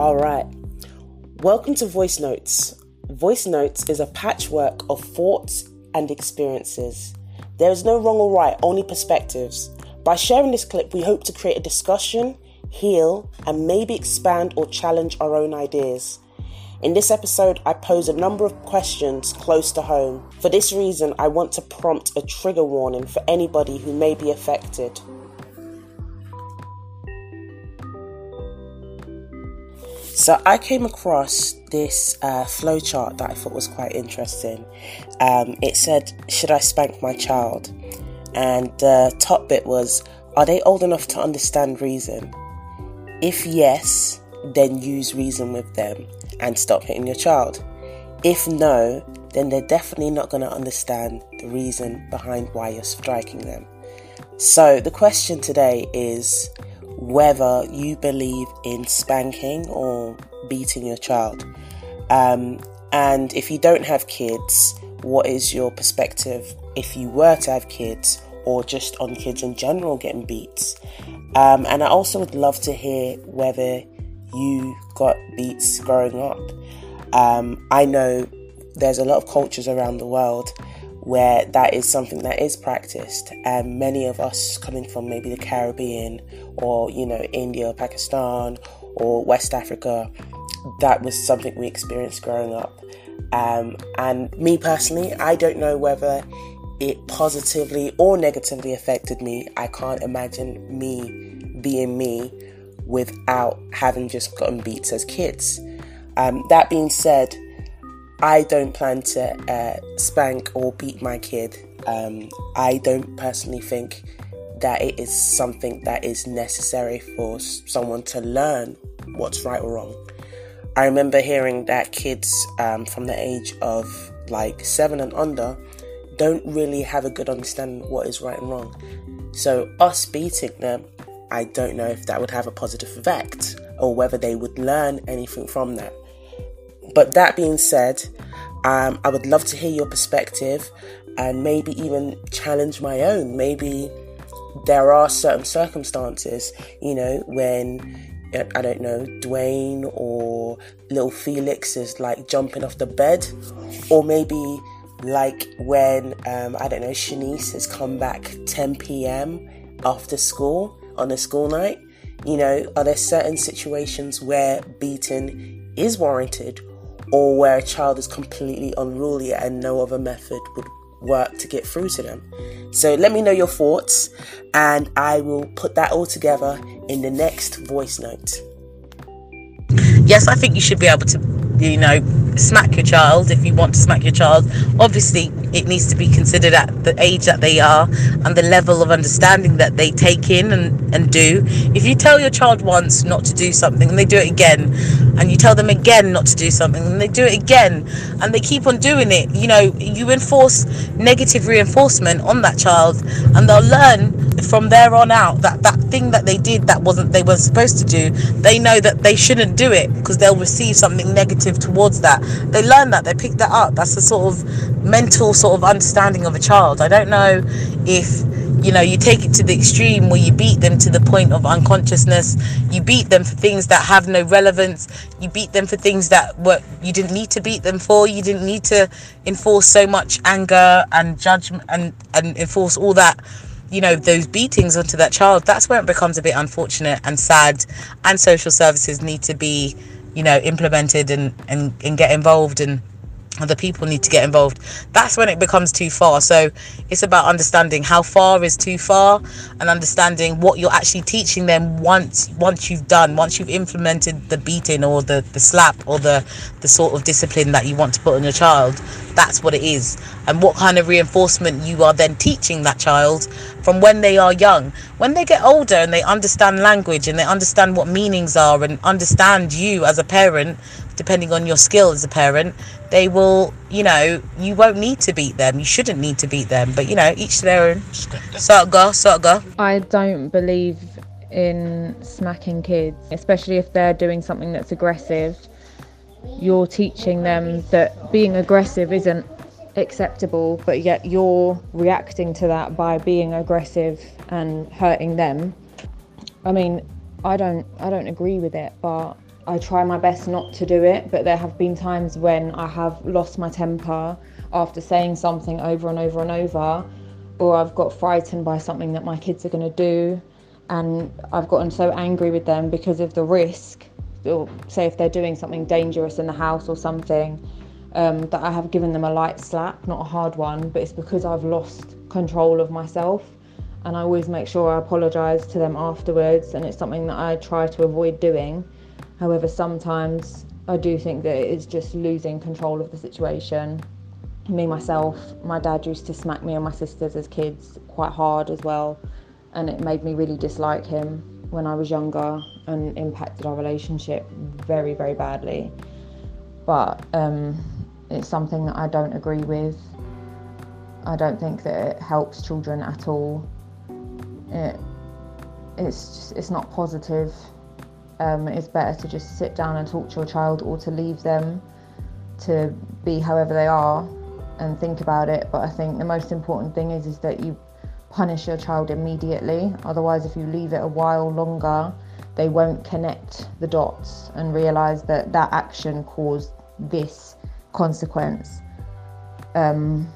All right. Welcome to Voice Notes. Voice Notes is a patchwork of thoughts and experiences. There is no wrong or right, only perspectives. By sharing this clip, we hope to create a discussion, heal, and maybe expand or challenge our own ideas. In this episode, I pose a number of questions close to home. For this reason, I want to prompt a trigger warning for anybody who may be affected. So I came across this uh, flowchart that I thought was quite interesting. Um, it said, "Should I spank my child?" And the top bit was, "Are they old enough to understand reason? If yes, then use reason with them and stop hitting your child. If no, then they're definitely not going to understand the reason behind why you're striking them." So the question today is whether you believe in spanking or beating your child. Um, and if you don't have kids, what is your perspective if you were to have kids or just on kids in general getting beats? Um, and I also would love to hear whether you got beats growing up. Um, I know there's a lot of cultures around the world where that is something that is practiced and many of us coming from maybe the caribbean or you know india or pakistan or west africa that was something we experienced growing up. Um, and me personally i don't know whether it positively or negatively affected me. I can't imagine me being me without having just gotten beats as kids. Um, that being said I don't plan to uh, spank or beat my kid. Um, I don't personally think that it is something that is necessary for someone to learn what's right or wrong. I remember hearing that kids um, from the age of like seven and under don't really have a good understanding what is right and wrong. So, us beating them, I don't know if that would have a positive effect or whether they would learn anything from that. But that being said, um, I would love to hear your perspective and maybe even challenge my own. Maybe there are certain circumstances, you know, when I don't know, Dwayne or little Felix is like jumping off the bed, or maybe like when um, I don't know, Shanice has come back 10 p.m. after school on a school night. You know, are there certain situations where beating is warranted, or where a child is completely unruly and no other method would work to get through to them. So let me know your thoughts and I will put that all together in the next voice note. Yes, I think you should be able to, you know, smack your child if you want to smack your child. Obviously, it needs to be considered at the age that they are and the level of understanding that they take in and, and do. If you tell your child once not to do something and they do it again, and you tell them again not to do something and they do it again, and they keep on doing it, you know, you enforce negative reinforcement on that child, and they'll learn from there on out that that thing that they did that wasn't they were supposed to do, they know that they shouldn't do it because they'll receive something negative towards that. They learn that, they pick that up. That's the sort of mental sort of understanding of a child. I don't know if you know you take it to the extreme where you beat them to the point of unconsciousness. You beat them for things that have no relevance. You beat them for things that were you didn't need to beat them for. You didn't need to enforce so much anger and judgment and and enforce all that you know those beatings onto that child. That's where it becomes a bit unfortunate and sad. And social services need to be you know implemented and and, and get involved and other people need to get involved. That's when it becomes too far. So it's about understanding how far is too far and understanding what you're actually teaching them once once you've done once you've implemented the beating or the the slap or the the sort of discipline that you want to put on your child that's what it is. And what kind of reinforcement you are then teaching that child from when they are young. When they get older and they understand language and they understand what meanings are and understand you as a parent depending on your skill as a parent, they will, you know, you won't need to beat them. You shouldn't need to beat them. But, you know, each to their own. So go, so go. I don't believe in smacking kids, especially if they're doing something that's aggressive. You're teaching them that being aggressive isn't acceptable, but yet you're reacting to that by being aggressive and hurting them. I mean, I don't I don't agree with it, but I try my best not to do it, but there have been times when I have lost my temper after saying something over and over and over, or I've got frightened by something that my kids are going to do, and I've gotten so angry with them because of the risk, or say if they're doing something dangerous in the house or something, um, that I have given them a light slap, not a hard one, but it's because I've lost control of myself. And I always make sure I apologise to them afterwards, and it's something that I try to avoid doing. However, sometimes I do think that it is just losing control of the situation. Me, myself, my dad used to smack me and my sisters as kids quite hard as well, and it made me really dislike him when I was younger and impacted our relationship very, very badly. But um, it's something that I don't agree with. I don't think that it helps children at all. It, it's just, it's not positive. Um, it's better to just sit down and talk to your child or to leave them to be however they are and think about it. But I think the most important thing is is that you punish your child immediately. Otherwise, if you leave it a while longer, they won't connect the dots and realize that that action caused this consequence. Um,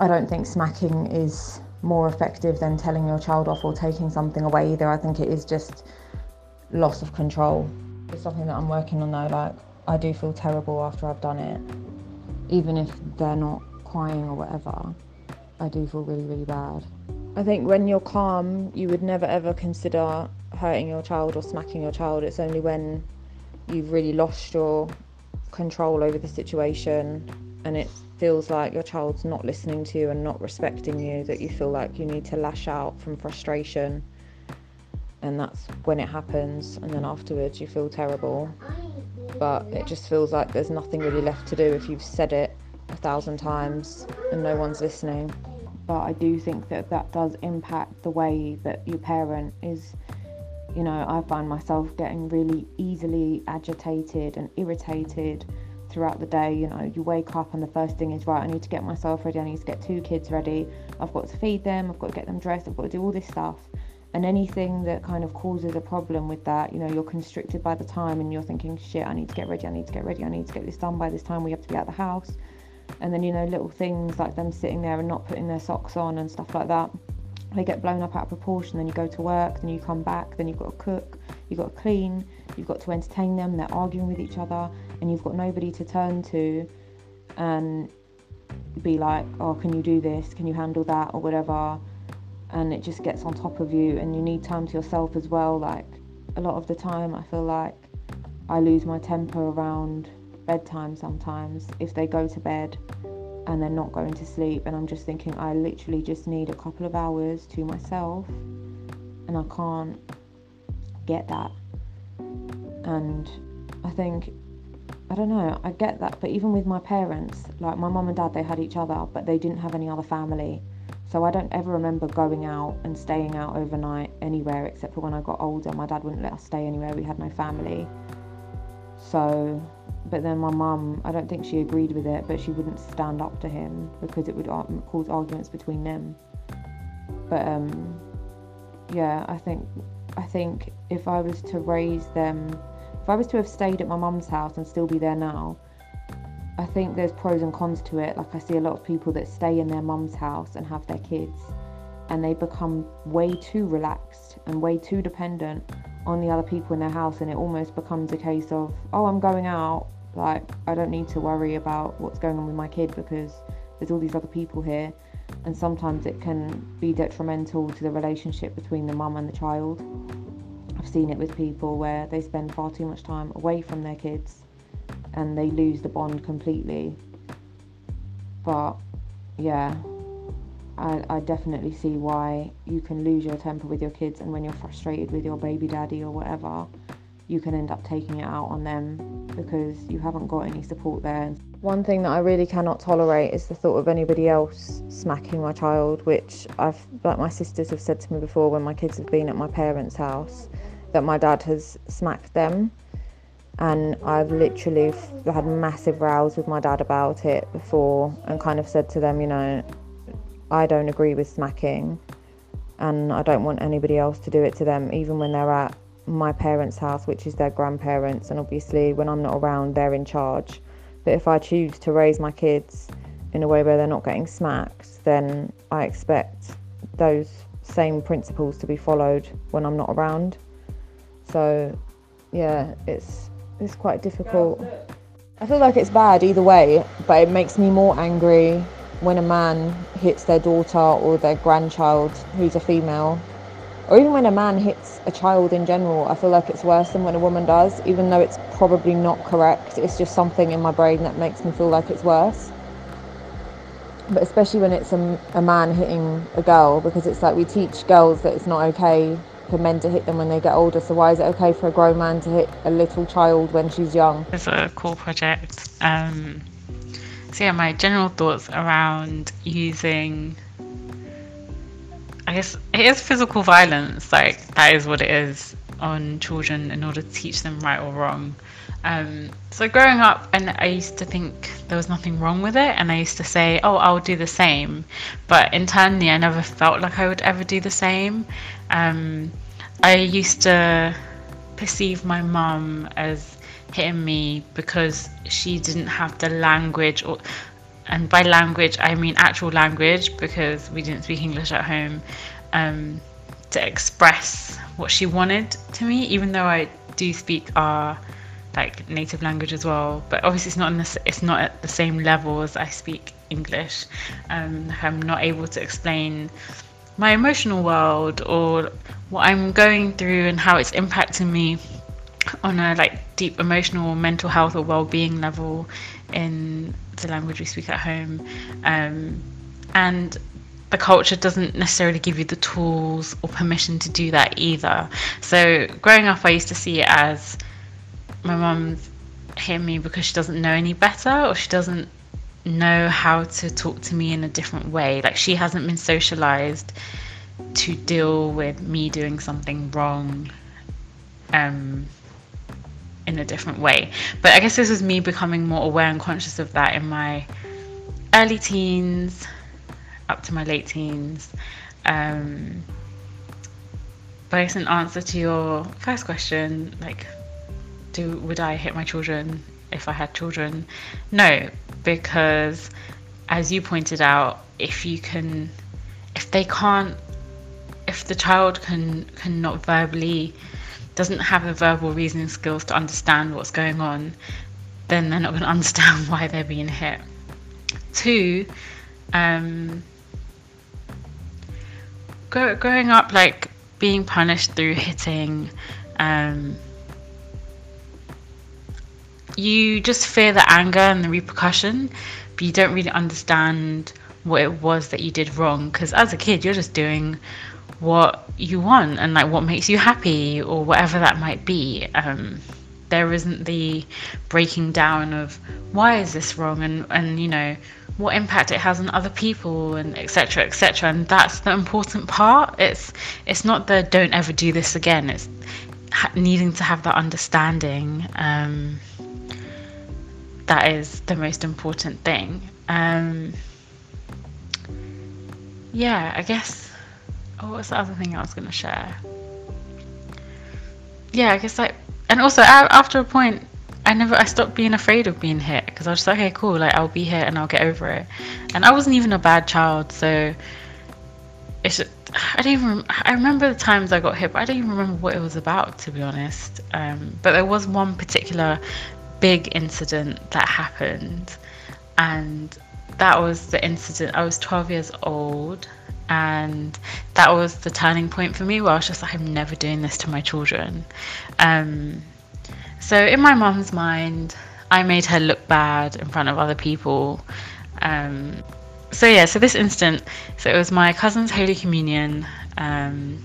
I don't think smacking is more effective than telling your child off or taking something away either. I think it is just loss of control. It's something that I'm working on though. Like, I do feel terrible after I've done it, even if they're not crying or whatever. I do feel really, really bad. I think when you're calm, you would never ever consider hurting your child or smacking your child. It's only when you've really lost your control over the situation and it feels like your child's not listening to you and not respecting you that you feel like you need to lash out from frustration and that's when it happens and then afterwards you feel terrible. But it just feels like there's nothing really left to do if you've said it a thousand times and no one's listening. But i do think that that does impact the way that you parent is you know, I find myself getting really easily agitated and irritated throughout the day. You know, you wake up and the first thing is, right, I need to get myself ready, I need to get two kids ready, I've got to feed them, I've got to get them dressed, I've got to do all this stuff. And anything that kind of causes a problem with that, you know, you're constricted by the time and you're thinking, shit, I need to get ready, I need to get ready, I need to get this done by this time, we have to be out the house. And then, you know, little things like them sitting there and not putting their socks on and stuff like that they get blown up out of proportion. Then you go to work, then you come back, then you've got to cook, you've got to clean, you've got to entertain them. They're arguing with each other, and you've got nobody to turn to and be like, oh, can you do this? Can you handle that? Or whatever. And it just gets on top of you, and you need time to yourself as well. Like, a lot of the time, I feel like I lose my temper around bedtime sometimes if they go to bed and they're not going to sleep and I'm just thinking I literally just need a couple of hours to myself and I can't get that and I think I don't know I get that but even with my parents like my mum and dad they had each other but they didn't have any other family so I don't ever remember going out and staying out overnight anywhere except for when I got older. My dad wouldn't let us stay anywhere. We had no family. So but then my mum, I don't think she agreed with it, but she wouldn't stand up to him because it would cause arguments between them. But um, yeah, I think I think if I was to raise them, if I was to have stayed at my mum's house and still be there now, I think there's pros and cons to it. Like I see a lot of people that stay in their mum's house and have their kids, and they become way too relaxed and way too dependent on the other people in their house and it almost becomes a case of oh i'm going out. Like i don't need to worry about what's going on with my kid because there's all these other people here. And sometimes it can be detrimental to the relationship between the mum and the child. I've seen it with people where they spend far too much time away from their kids and they lose the bond completely but yeah I, I definitely see why you can lose your temper with your kids, and when you're frustrated with your baby daddy or whatever, you can end up taking it out on them because you haven't got any support there. One thing that I really cannot tolerate is the thought of anybody else smacking my child, which I've, like my sisters have said to me before when my kids have been at my parents' house, that my dad has smacked them. And I've literally had massive rows with my dad about it before and kind of said to them, you know, I don't agree with smacking and I don't want anybody else to do it to them, even when they're at my parents' house, which is their grandparents, and obviously when I'm not around, they're in charge. But if I choose to raise my kids in a way where they're not getting smacked, then I expect those same principles to be followed when I'm not around. So, yeah, it's it's quite difficult. I feel like it's bad either way, but it makes me more angry when a man hits their daughter or their grandchild who's a female or even when a man hits a child in general, I feel like it's worse than when a woman does, even though it's probably not correct. It's just something in my brain that makes me feel like it's worse. But especially when it's a, a man hitting a girl, because it's like we teach girls that it's not okay for men to hit them when they get older. So why is it okay for a grown man to hit a little child when she's young? It's a cool project. Um, so yeah, my general thoughts around using I guess it is physical violence. Like that is what it is on children in order to teach them right or wrong. Um, so growing up, and I used to think there was nothing wrong with it, and I used to say, "Oh, I'll do the same," but internally, I never felt like I would ever do the same. Um, I used to perceive my mum as hitting me because she didn't have the language or and by language I mean actual language because we didn't speak English at home, um, to express what she wanted to me, even though I do speak our like native language as well. But obviously, it's not the, it's not at the same level as I speak English. Um, I'm not able to explain my emotional world or what I'm going through and how it's impacting me on a like deep emotional mental health or well-being level in the language we speak at home. Um, and the culture doesn't necessarily give you the tools or permission to do that either. So growing up i used to see it as my mum's hitting me because she doesn't know any better or she doesn't know how to talk to me in a different way like she hasn't been socialized to deal with me doing something wrong um, in a different way. But I guess this was me becoming more aware and conscious of that in my early teens up to my late teens. Um, but I guess in answer to your first question, like, do would I hit my children if I had children? No, because as you pointed out, if you can, if they can't, if the child can cannot verbally doesn't have the verbal reasoning skills to understand what's going on, then they're not going to understand why they're being hit. Two, um, grow, growing up like being punished through hitting, um, you just fear the anger and the repercussion, but you don't really understand what it was that you did wrong. Because as a kid, you're just doing what you want and like what makes you happy or whatever that might be. Um, there isn't the breaking down of why is this wrong and and you know what impact it has on other people and etc etc and that's the important part it's it's not the don't ever do this again it's needing to have that understanding um, that is the most important thing um, yeah i guess oh, what's the other thing I was going to share? Yeah, I guess like, and also after a point, I never, I stopped being afraid of being hit because I was just like, okay, cool, like I'll be hit and I'll get over it. And I wasn't even a bad child, so it's. Just, I don't even. I remember the times I got hit, but I don't even remember what it was about, to be honest. Um, but there was one particular big incident that happened, and that was the incident. I was 12 years old, and that was the turning point for me where I was just like, I'm never doing this to my children. Um, so in my mom's mind, I made her look bad in front of other people. Um, so yeah, so this instant, so it was my cousin's holy communion, um,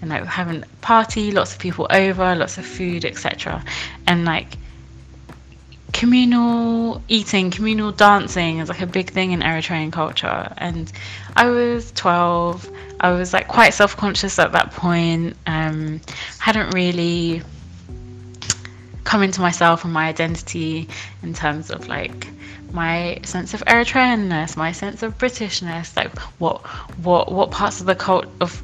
and like having a party, lots of people over, lots of food, etc. And like communal eating, communal dancing is like a big thing in Eritrean culture. And I was 12. I was like quite self-conscious at that point. Um, hadn't really come into myself and my identity in terms of like my sense of Eritreanness, my sense of Britishness, like what what what parts of the cult of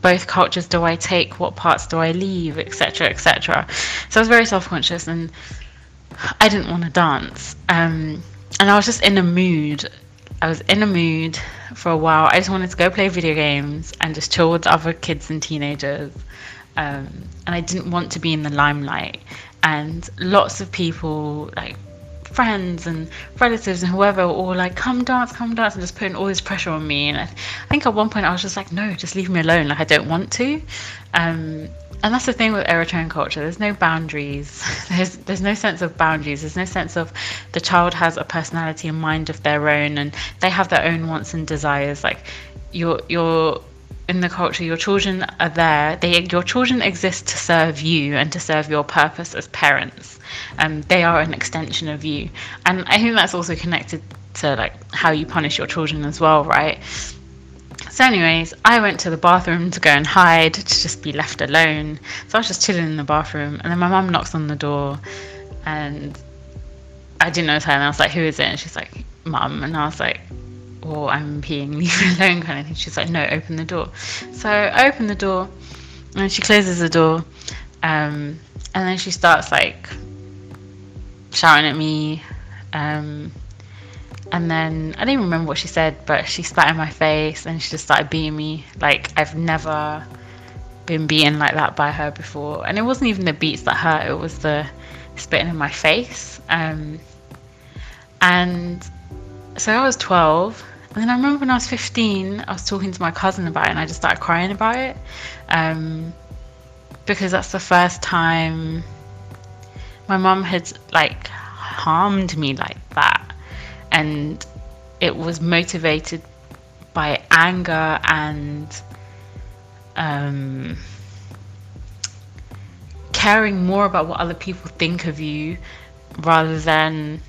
both cultures do I take? What parts do I leave? Etc. Etc. So I was very self conscious and I didn't want to dance. Um, and I was just in a mood. I was in a mood for a while. I just wanted to go play video games and just chill with other kids and teenagers. Um, and I didn't want to be in the limelight. And lots of people, like friends and relatives and whoever were all like, come dance, come dance, and just putting all this pressure on me. And I, I think at one point I was just like, no, just leave me alone. Like, I don't want to. Um, and that's the thing with Eritrean culture. There's no boundaries. There's there's no sense of boundaries. There's no sense of the child has a personality and mind of their own, and they have their own wants and desires. Like you're you're in the culture, your children are there. They your children exist to serve you and to serve your purpose as parents. And um, they are an extension of you. And I think that's also connected to like how you punish your children as well, right? So, anyways, I went to the bathroom to go and hide, to just be left alone. So I was just chilling in the bathroom, and then my mum knocks on the door, and I didn't know her, and I was like, "Who is it?" And she's like, "Mum," and I was like, "Oh, I'm peeing, leave me alone," kind of thing. She's like, "No, open the door." So I open the door, and she closes the door, um, and then she starts like shouting at me. Um, and then I don't even remember what she said, but she spat in my face and she just started beating me. Like I've never been beaten like that by her before. And it wasn't even the beats that hurt, it was the spitting in my face. Um, and so I was 12. And then I remember when I was 15, I was talking to my cousin about it and I just started crying about it. Um, because that's the first time my mum had like harmed me like and it was motivated by anger and um, caring more about what other people think of you rather than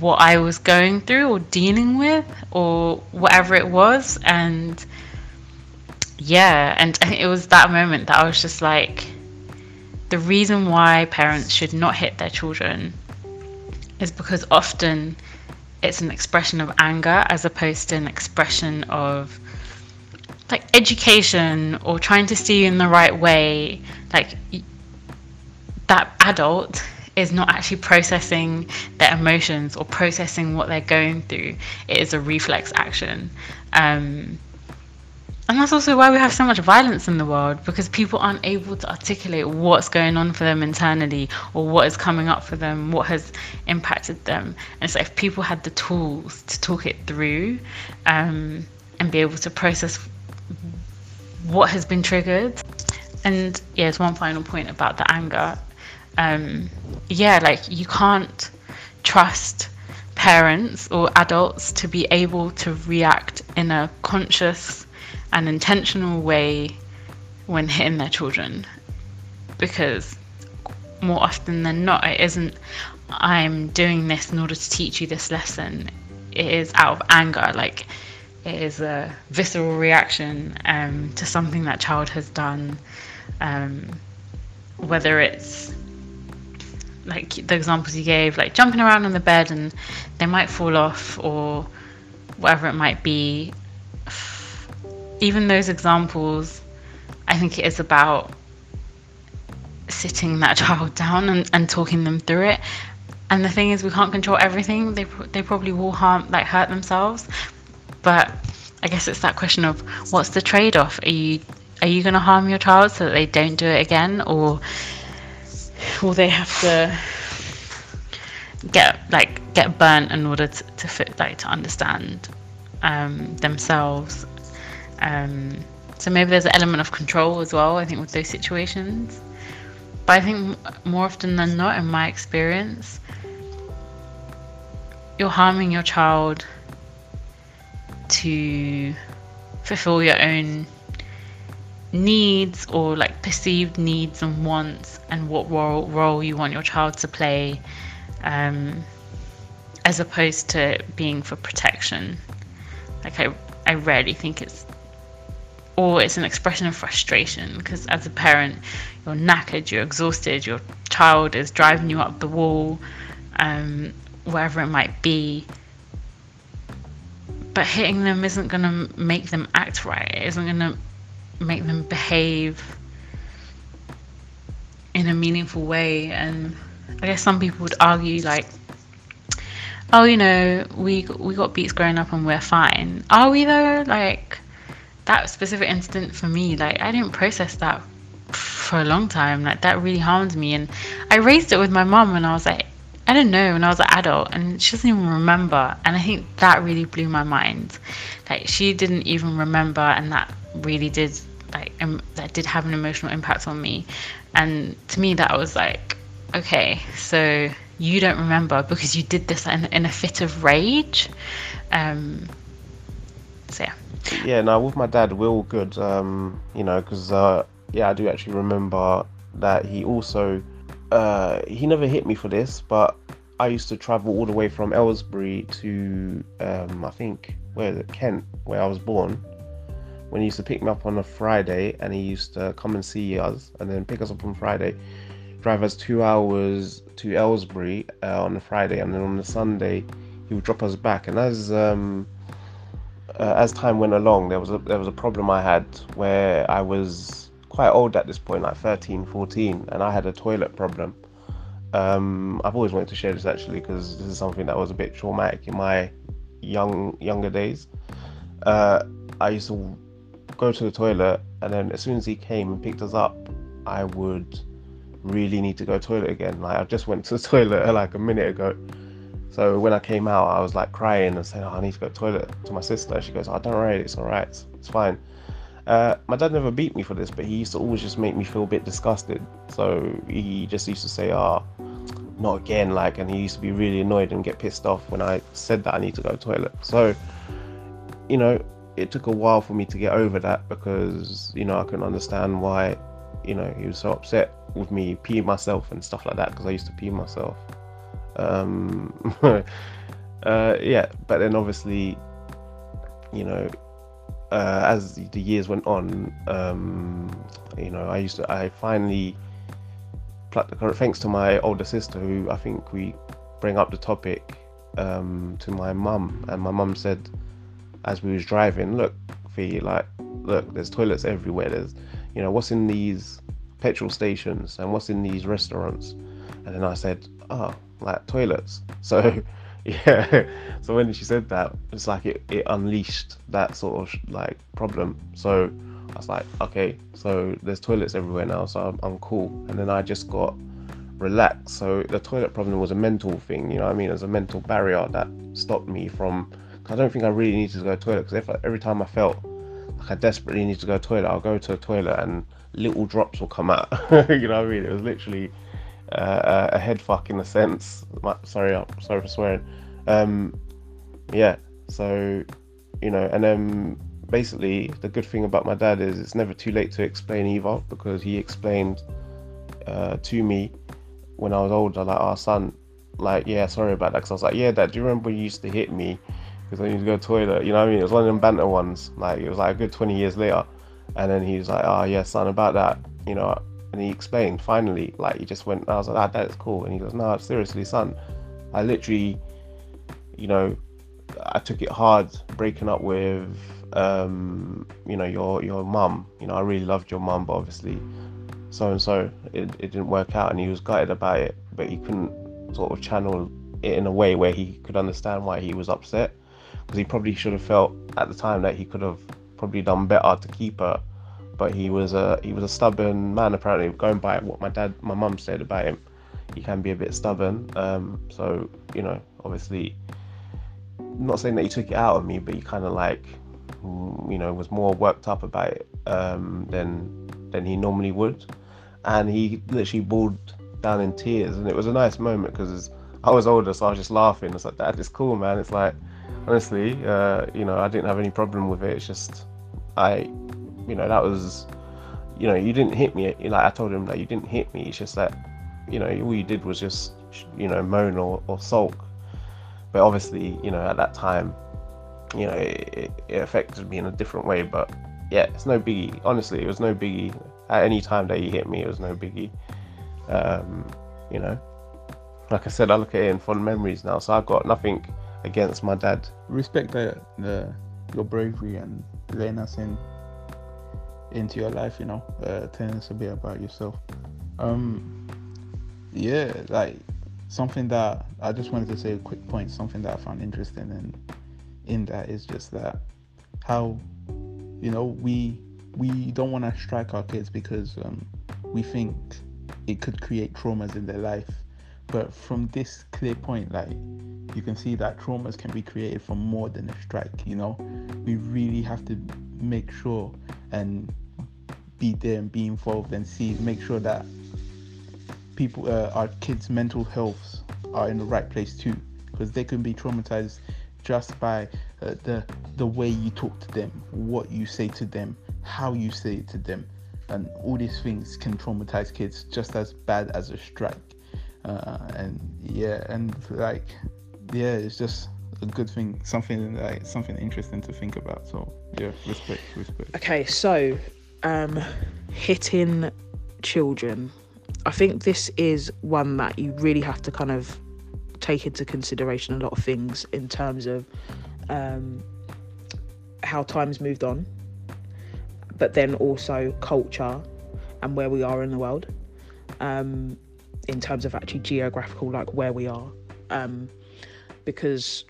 what I was going through or dealing with or whatever it was. And yeah, and it was that moment that I was just like, the reason why parents should not hit their children is because often it's an expression of anger as opposed to an expression of like education or trying to see you in the right way. Like that adult is not actually processing their emotions or processing what they're going through. It is a reflex action. Um, and that's also why we have so much violence in the world because people aren't able to articulate what's going on for them internally or what is coming up for them, what has impacted them. And so, if people had the tools to talk it through um, and be able to process what has been triggered. And yeah, it's one final point about the anger. Um, yeah, like you can't trust parents or adults to be able to react in a conscious an intentional way when hitting their children. Because more often than not it isn't i'm doing this in order to teach you this lesson. It is out of anger like it is a visceral reaction um, to something that child has done um, whether it's like the examples you gave like jumping around on the bed and they might fall off or whatever it might be even those examples, I think it is about sitting that child down and, and talking them through it. And the thing is, we can't control everything. They they probably will harm, like hurt themselves. But I guess it's that question of what's the trade-off? Are you are you going to harm your child so that they don't do it again, or will they have to get like get burnt in order to, to fit, like to understand um, themselves um, so maybe there's an element of control as well, I think, with those situations. But I think more often than not, in my experience, you're harming your child to fulfill your own needs or like perceived needs and wants and what role, role you want your child to play um, as opposed to being for protection like I, I rarely think it's or it's an expression of frustration because as a parent you're knackered you're exhausted your child is driving you up the wall um, wherever it might be but hitting them isn't going to make them act right it isn't going to make them behave in a meaningful way. And I guess some people would argue like, oh, you know, we we got beats growing up and we're fine. Are we though? Like that specific incident for me, like I didn't process that for a long time. Like that really harmed me, and I raised it with my mom when I was like, I don't know, when I was an adult, and she doesn't even remember. And I think that really blew my mind. Like she didn't even remember, and that really did like um, that did have an emotional impact on me. And to me, that was like, okay, so you don't remember because you did this in, in a fit of rage. Um, so yeah. Yeah, no, with my dad, we're all good. Um, you know, because uh, yeah, I do actually remember that he also uh, he never hit me for this, but I used to travel all the way from Aylesbury to um, I think where is it Kent, where I was born. When he used to pick me up on a Friday, and he used to come and see us, and then pick us up on Friday, drive us two hours to Aylesbury uh, on a Friday, and then on the Sunday he would drop us back. And as um, uh, as time went along, there was a there was a problem I had where I was quite old at this point, like 13, 14, and I had a toilet problem. Um, I've always wanted to share this actually because this is something that was a bit traumatic in my young younger days. Uh, I used to go to the toilet, and then as soon as he came and picked us up, I would really need to go to the toilet again. Like I just went to the toilet like a minute ago. So when I came out, I was like crying and saying, oh, "I need to go to toilet." To my sister, she goes, "Oh, don't worry, it's all right, it's, fine." Uh, my dad never beat me for this, but he used to always just make me feel a bit disgusted. So he just used to say, "Ah, oh, not again!" Like, and he used to be really annoyed and get pissed off when I said that I need to go to toilet. So, you know, it took a while for me to get over that because you know I couldn't understand why, you know, he was so upset with me peeing myself and stuff like that because I used to pee myself. Um, uh, yeah, but then obviously, you know, uh, as the years went on, um, you know, I used to, I finally plucked the thanks to my older sister, who I think we bring up the topic um, to my mum, and my mum said, as we was driving, look, Fee, like, look, there's toilets everywhere. There's, you know, what's in these petrol stations and what's in these restaurants, and then I said, oh, like toilets. So yeah. So when she said that it's like it, it unleashed that sort of like problem. So i was like okay so there's toilets everywhere now so i'm, I'm cool. And then i just got relaxed. So the toilet problem was a mental thing you know i mean? There's a mental barrier that stopped me from i don't think i really needed to go to toilet because every time i felt like i desperately need to go to toilet i'll go to the toilet and little drops will come out. You know what i mean? It was literally uh, a head fuck in a sense. Sorry, I'm sorry for swearing. Um, yeah, so you know, and then basically the good thing about my dad is it's never too late to explain either because he explained uh, to me when I was older, like, our oh, son, like, yeah, sorry about that. Because I was like, yeah, dad, do you remember you used to hit me because I need to go to toilet? You know what I mean? It was one of them banter ones. Like, it was like a good 20 years later. And then he was like, oh, yeah, son, about that, you know, and he explained finally, like he just went, I was like, that's cool. And he goes, no, seriously, son, I literally, you know, I took it hard breaking up with, um, you know, your your mum. You know, I really loved your mum, but obviously, so and so, it, it didn't work out, and he was gutted about it, but he couldn't sort of channel it in a way where he could understand why he was upset, because he probably should have felt at the time that he could have probably done better to keep her but he was a he was a stubborn man. Apparently, going by what my dad, my mum said about him, he can be a bit stubborn. Um, so you know, obviously, not saying that he took it out of me, but he kind of like, you know, was more worked up about it um, than than he normally would, and he literally bawled down in tears, and it was a nice moment because I was older, so I was just laughing. It's like, Dad, it's cool, man. It's like, honestly, uh, you know, I didn't have any problem with it. It's just, I you know that was you know you didn't hit me like i told him that you didn't hit me it's just that you know all you did was just you know moan or, or sulk. But obviously you know at that time you know it, it affected me in a different way but yeah it's no biggie. Honestly it was no biggie. At any time that he hit me it was no biggie. Um, you know like i said i look at it in fond memories now so i've got nothing against my dad. Respect the, the your bravery and letting us in into your life. You know, uh, telling us a bit about yourself. Um, yeah, like something that I just wanted to say a quick point. Something that I found interesting and in, in that is just that how you know we we don't want to strike our kids because um, we think it could create traumas in their life. But from this clear point, like you can see that traumas can be created from more than a strike. You know, we really have to make sure and be there and be involved and see, make sure that people, uh, our kids' mental healths are in the right place too, because they can be traumatized just by uh, the the way you talk to them, what you say to them, how you say it to them, and all these things can traumatize kids just as bad as a strike. Uh, and yeah, and like yeah, it's just a good thing, something like something interesting to think about. So yeah, respect, respect. Okay, so um, hitting children. I think this is one that you really have to kind of take into consideration a lot of things in terms of um, how times moved on, but then also culture and where we are in the world, um, in terms of actually geographical, like where we are. Um, because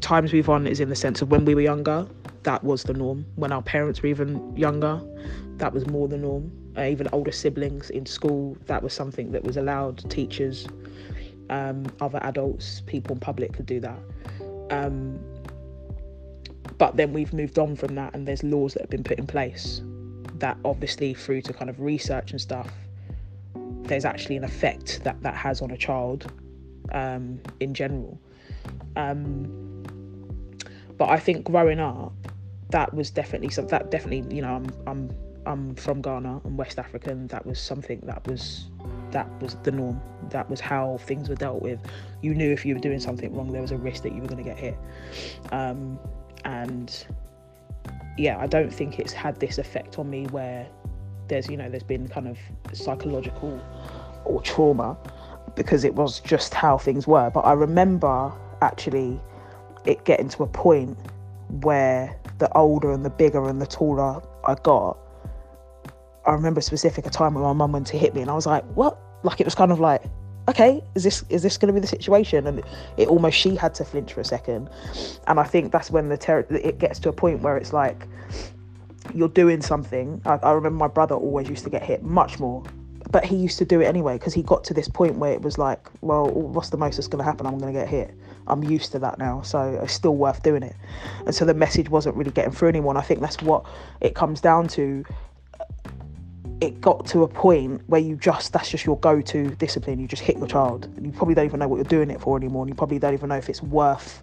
times move on is in the sense of when we were younger, that was the norm. When our parents were even younger, that was more the norm. Uh, even older siblings in school, that was something that was allowed. Teachers, um, other adults, people in public could do that. Um, but then we've moved on from that, and there's laws that have been put in place that, obviously, through to kind of research and stuff, there's actually an effect that that has on a child um, in general. Um, but I think growing up, that was definitely something that definitely, you know, I'm I'm I'm from Ghana, I'm West African. That was something that was that was the norm. That was how things were dealt with. You knew if you were doing something wrong, there was a risk that you were going to get hit. Um, and yeah, I don't think it's had this effect on me where there's you know there's been kind of psychological or trauma because it was just how things were. But I remember actually it getting to a point where the older and the bigger and the taller I got, I remember a specific a time when my mum went to hit me and I was like, what? Like it was kind of like, okay, is this is this going to be the situation? And it almost she had to flinch for a second, and I think that's when the terror it gets to a point where it's like you're doing something. I, I remember my brother always used to get hit much more but he used to do it anyway because he got to this point where it was like, well, what's the most that's going to happen? I'm going to get hit. I'm used to that now, so it's still worth doing it. And so the message wasn't really getting through anyone. I think that's what it comes down to. It got to a point where you just that's just your go-to discipline. You just hit your child. You probably don't even know what you're doing it for anymore, and you probably don't even know if it's worth,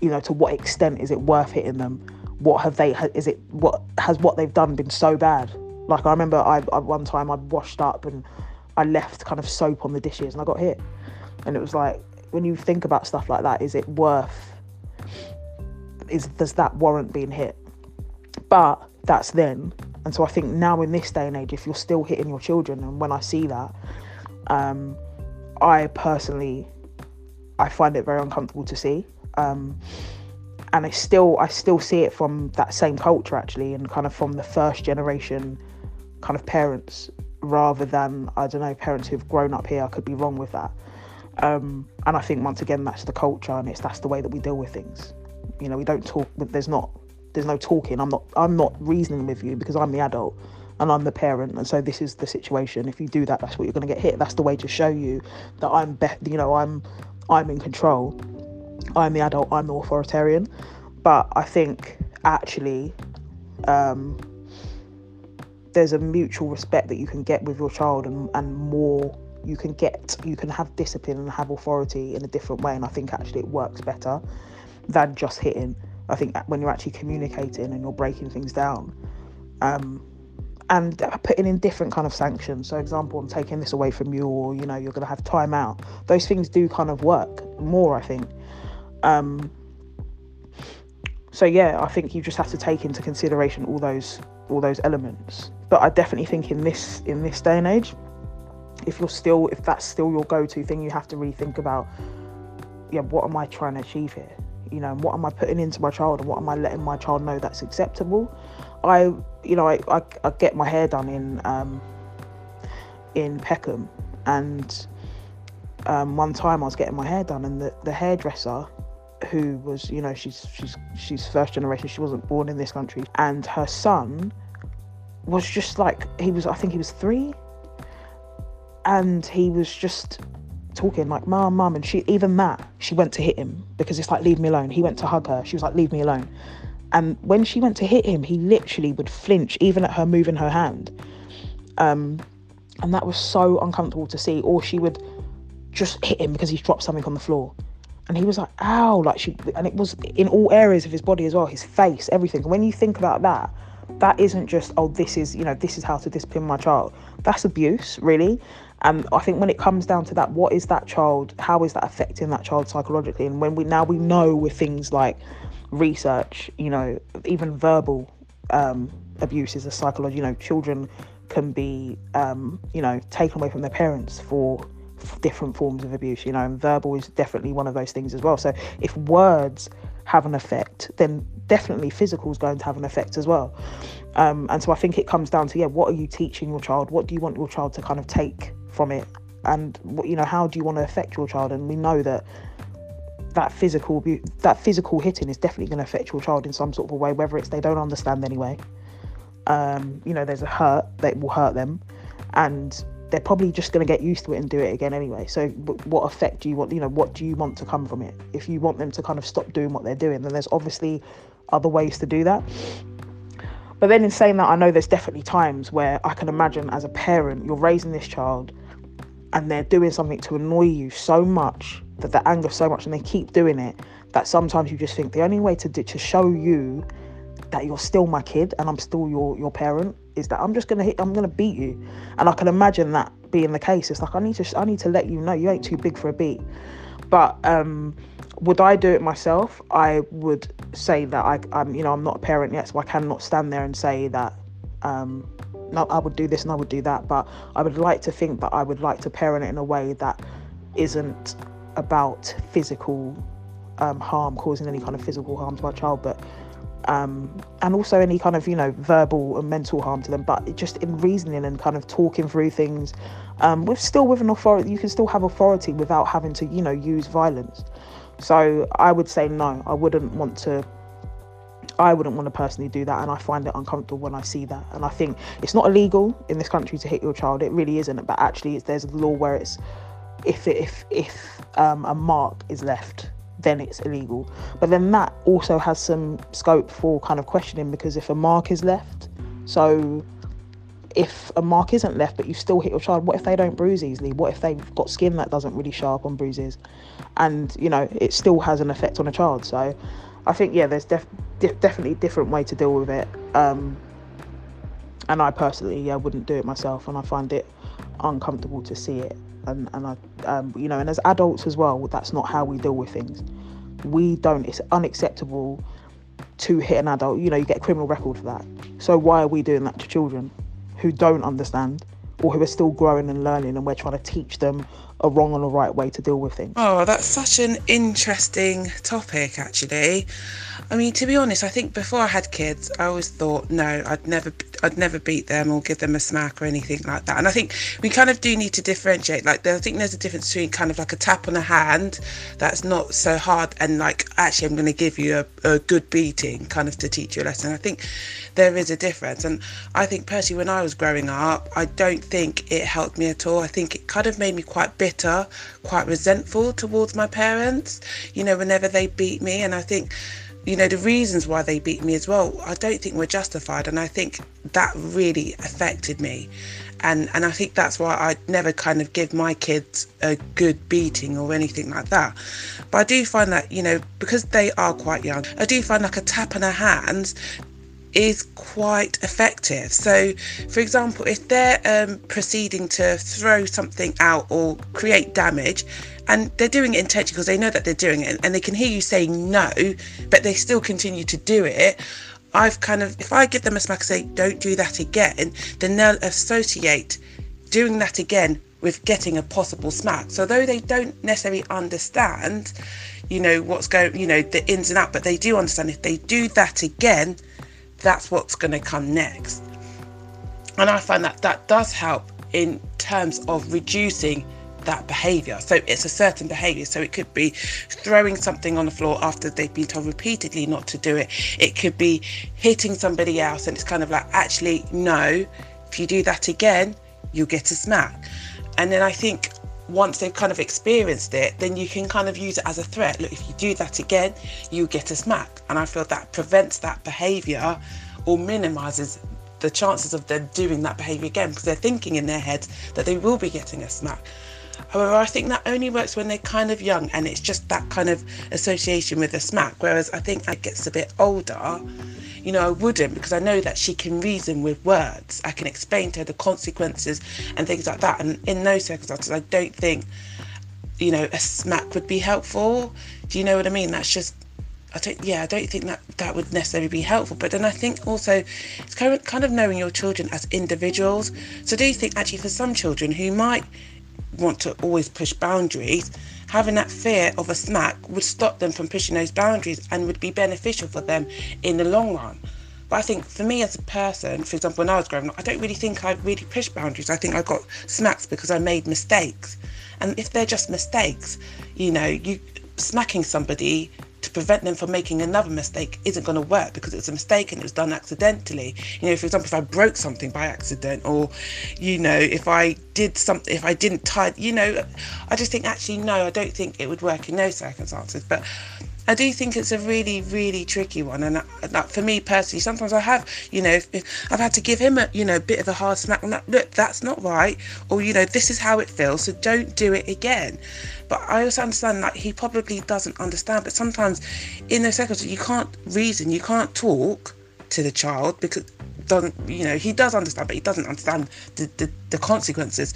you know, to what extent is it worth hitting them? What have they? Is it what has what they've done been so bad? Like I remember, I, I one time I washed up and I left kind of soap on the dishes and I got hit, and it was like when you think about stuff like that, is it worth? Is does that warrant being hit? But that's then, and so I think now in this day and age, if you're still hitting your children, and when I see that, um, I personally, I find it very uncomfortable to see. Um, and I still I still see it from that same culture actually, and kind of from the first generation kind of parents rather than I don't know parents who've grown up here. I could be wrong with that. Um, and I think once again that's the culture and it's that's the way that we deal with things. You know, we don't talk. There's not there's no talking. I'm not I'm not reasoning with you because I'm the adult and I'm the parent, and so this is the situation. If you do that, that's what you're going to get hit. That's the way to show you that I'm be- you know I'm I'm in control. I'm the adult. I'm the authoritarian. But I think actually. Um, there's a mutual respect that you can get with your child and, and more you can get you can have discipline and have authority in a different way and i think actually it works better than just hitting. I think when you're actually communicating and you're breaking things down um, and putting in different kind of sanctions. So example i'm taking this away from you or you know you're going to have time out. Those things do kind of work more i think. Um, so yeah i think you just have to take into consideration all those all those elements. But I definitely think in this in this day and age, if you're still if that's still your go-to thing, you have to really think about, yeah, what am I trying to achieve here? You know, what am I putting into my child and what am I letting my child know that's acceptable? I, you know, I, I, I get my hair done in um, in Peckham, and um, one time I was getting my hair done, and the, the hairdresser, who was, you know, she's she's she's first generation, she wasn't born in this country, and her son was just like he was, I think he was three, and he was just talking like mom mom and she even that she went to hit him because it's like leave me alone. He went to hug her. She was like leave me alone. And when she went to hit him he literally would flinch even at her moving her hand. Um and that was so uncomfortable to see. Or she would just hit him because he's dropped something on the floor. And he was like ow like she and it was in all areas of his body as well his face everything. When you think about that that isn't just oh this is you know this is how to discipline my child. That's abuse really and I think when it comes down to that, what is that child? How is that affecting that child psychologically? And when we now we know with things like research, you know, even verbal um, abuse is a psychology. You know, children can be, um, you know, taken away from their parents for different forms of abuse. You know, and verbal is definitely one of those things as well. So if words have an effect, then definitely physical is going to have an effect as well. Um, and so I think it comes down to yeah, what are you teaching your child? What do you want your child to kind of take from it? And you know how do you want to affect your child? And we know that that physical that physical hitting is definitely going to affect your child in some sort of a way whether it's they don't understand anyway. Um, you know there's a hurt that will hurt them and they're probably just going to get used to it and do it again anyway. So what effect do you want you know what do you want to come from it? If you want them to kind of stop doing what they're doing then there's obviously other ways to do that. But then in saying that i know there's definitely times where i can imagine as a parent you're raising this child and they're doing something to annoy you so much that they anger so much and they keep doing it that sometimes you just think the only way to to show you that you're still my kid and I'm still your your parent is that I'm just gonna hit I'm gonna beat you. And I can imagine that being the case. It's like I need to I need to let you know you ain't too big for a beat. But um would I do it myself? I would say that I, I'm you know I'm not a parent yet so I cannot stand there and say that um no, I would do this and I would do that, but I would like to think that I would like to parent it in a way that isn't about physical um, harm, causing any kind of physical harm to our child, but um, and also any kind of you know verbal and mental harm to them, but just in reasoning and kind of talking through things. Um, with still with an authority, you can still have authority without having to you know use violence. So I would say no, I wouldn't want to I wouldn't want to personally do that, and I find it uncomfortable when I see that. And I think it's not illegal in this country to hit your child. It really isn't. But actually, there's a law where it's if if if um, a mark is left, then it's illegal. But then that also has some scope for kind of questioning because if a mark is left, so if a mark isn't left but you still hit your child, what if they don't bruise easily? What if they've got skin that doesn't really show up on bruises, and you know it still has an effect on a child? So I think yeah, there's def- definitely different way to deal with it. Um, and I personally, yeah, wouldn't do it myself, and I find it uncomfortable to see it. And and I, um, you know, and as adults as well, that's not how we deal with things. We don't. It's unacceptable to hit an adult. You know, you get a criminal record for that. So why are we doing that to children who don't understand or who are still growing and learning, and we're trying to teach them a wrong and a right way to deal with things? Oh, that's such an interesting topic, actually. I mean, to be honest, I think before I had kids, I always thought, no, I'd never, I'd never beat them or give them a smack or anything like that. And I think we kind of do need to differentiate. Like, I think there's a difference between kind of like a tap on the hand that's not so hard and like, actually, I'm going to give you a, a good beating, kind of to teach you a lesson. I think there is a difference. And I think personally, when I was growing up, I don't think it helped me at all. I think it kind of made me quite bitter, quite resentful towards my parents. You know, whenever they beat me, and I think you know, the reasons why they beat me as well, I don't think were justified. And I think that really affected me. And, and I think that's why I never kind of give my kids a good beating or anything like that. But I do find that, you know, because they are quite young, I do find like a tap on the hands is quite effective. So, for example, if they're um, proceeding to throw something out or create damage, and they're doing it intentionally because they know that they're doing it, and they can hear you saying no, but they still continue to do it. I've kind of, if I give them a smack and say, don't do that again, then they'll associate doing that again with getting a possible smack. So, though they don't necessarily understand, you know, what's going, you know, the ins and out, but they do understand if they do that again, that's what's going to come next. And I find that that does help in terms of reducing that behavior. So it's a certain behavior. So it could be throwing something on the floor after they've been told repeatedly not to do it. It could be hitting somebody else, and it's kind of like, actually, no, if you do that again, you'll get a smack. And then I think once they've kind of experienced it, then you can kind of use it as a threat. Look, if you do that again, you get a smack. And I feel that prevents that behavior or minimizes the chances of them doing that behavior again because they're thinking in their heads that they will be getting a smack. However, I think that only works when they're kind of young and it's just that kind of association with a smack. Whereas I think as it gets a bit older, you know, I wouldn't because I know that she can reason with words. I can explain to her the consequences and things like that. And in those circumstances, I don't think, you know, a smack would be helpful. Do you know what I mean? That's just I don't, yeah, I don't think that that would necessarily be helpful. But then I think also it's kind of, kind of knowing your children as individuals. So do you think actually for some children who might want to always push boundaries, having that fear of a smack would stop them from pushing those boundaries and would be beneficial for them in the long run. But I think for me as a person, for example, when I was growing up, I don't really think I really pushed boundaries. I think I got smacks because I made mistakes. And if they're just mistakes, you know, you smacking somebody to prevent them from making another mistake isn't going to work because it's a mistake and it was done accidentally. You know, for example, if I broke something by accident, or you know, if I did something, if I didn't tie, you know, I just think actually no, I don't think it would work in those circumstances. But I do think it's a really, really tricky one. And uh, for me personally, sometimes I have, you know, I've had to give him a, you know, bit of a hard smack. Look, that's not right. Or, you know, this is how it feels. So don't do it again. But I also understand that he probably doesn't understand. But sometimes in those circumstances, you can't reason, you can't talk to the child because doesn't you know he does understand but he doesn't understand the, the, the consequences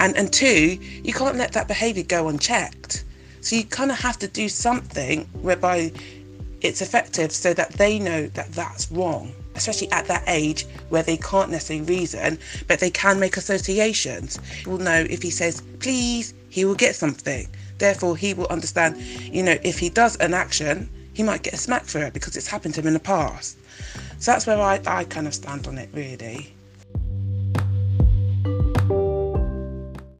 and and two you can't let that behavior go unchecked so you kind of have to do something whereby it's effective so that they know that that's wrong, especially at that age where they can't necessarily reason, but they can make associations. He will know if he says, please, he will get something. Therefore, he will understand, you know, if he does an action, he might get a smack for it because it's happened to him in the past. So that's where I, I kind of stand on it, really.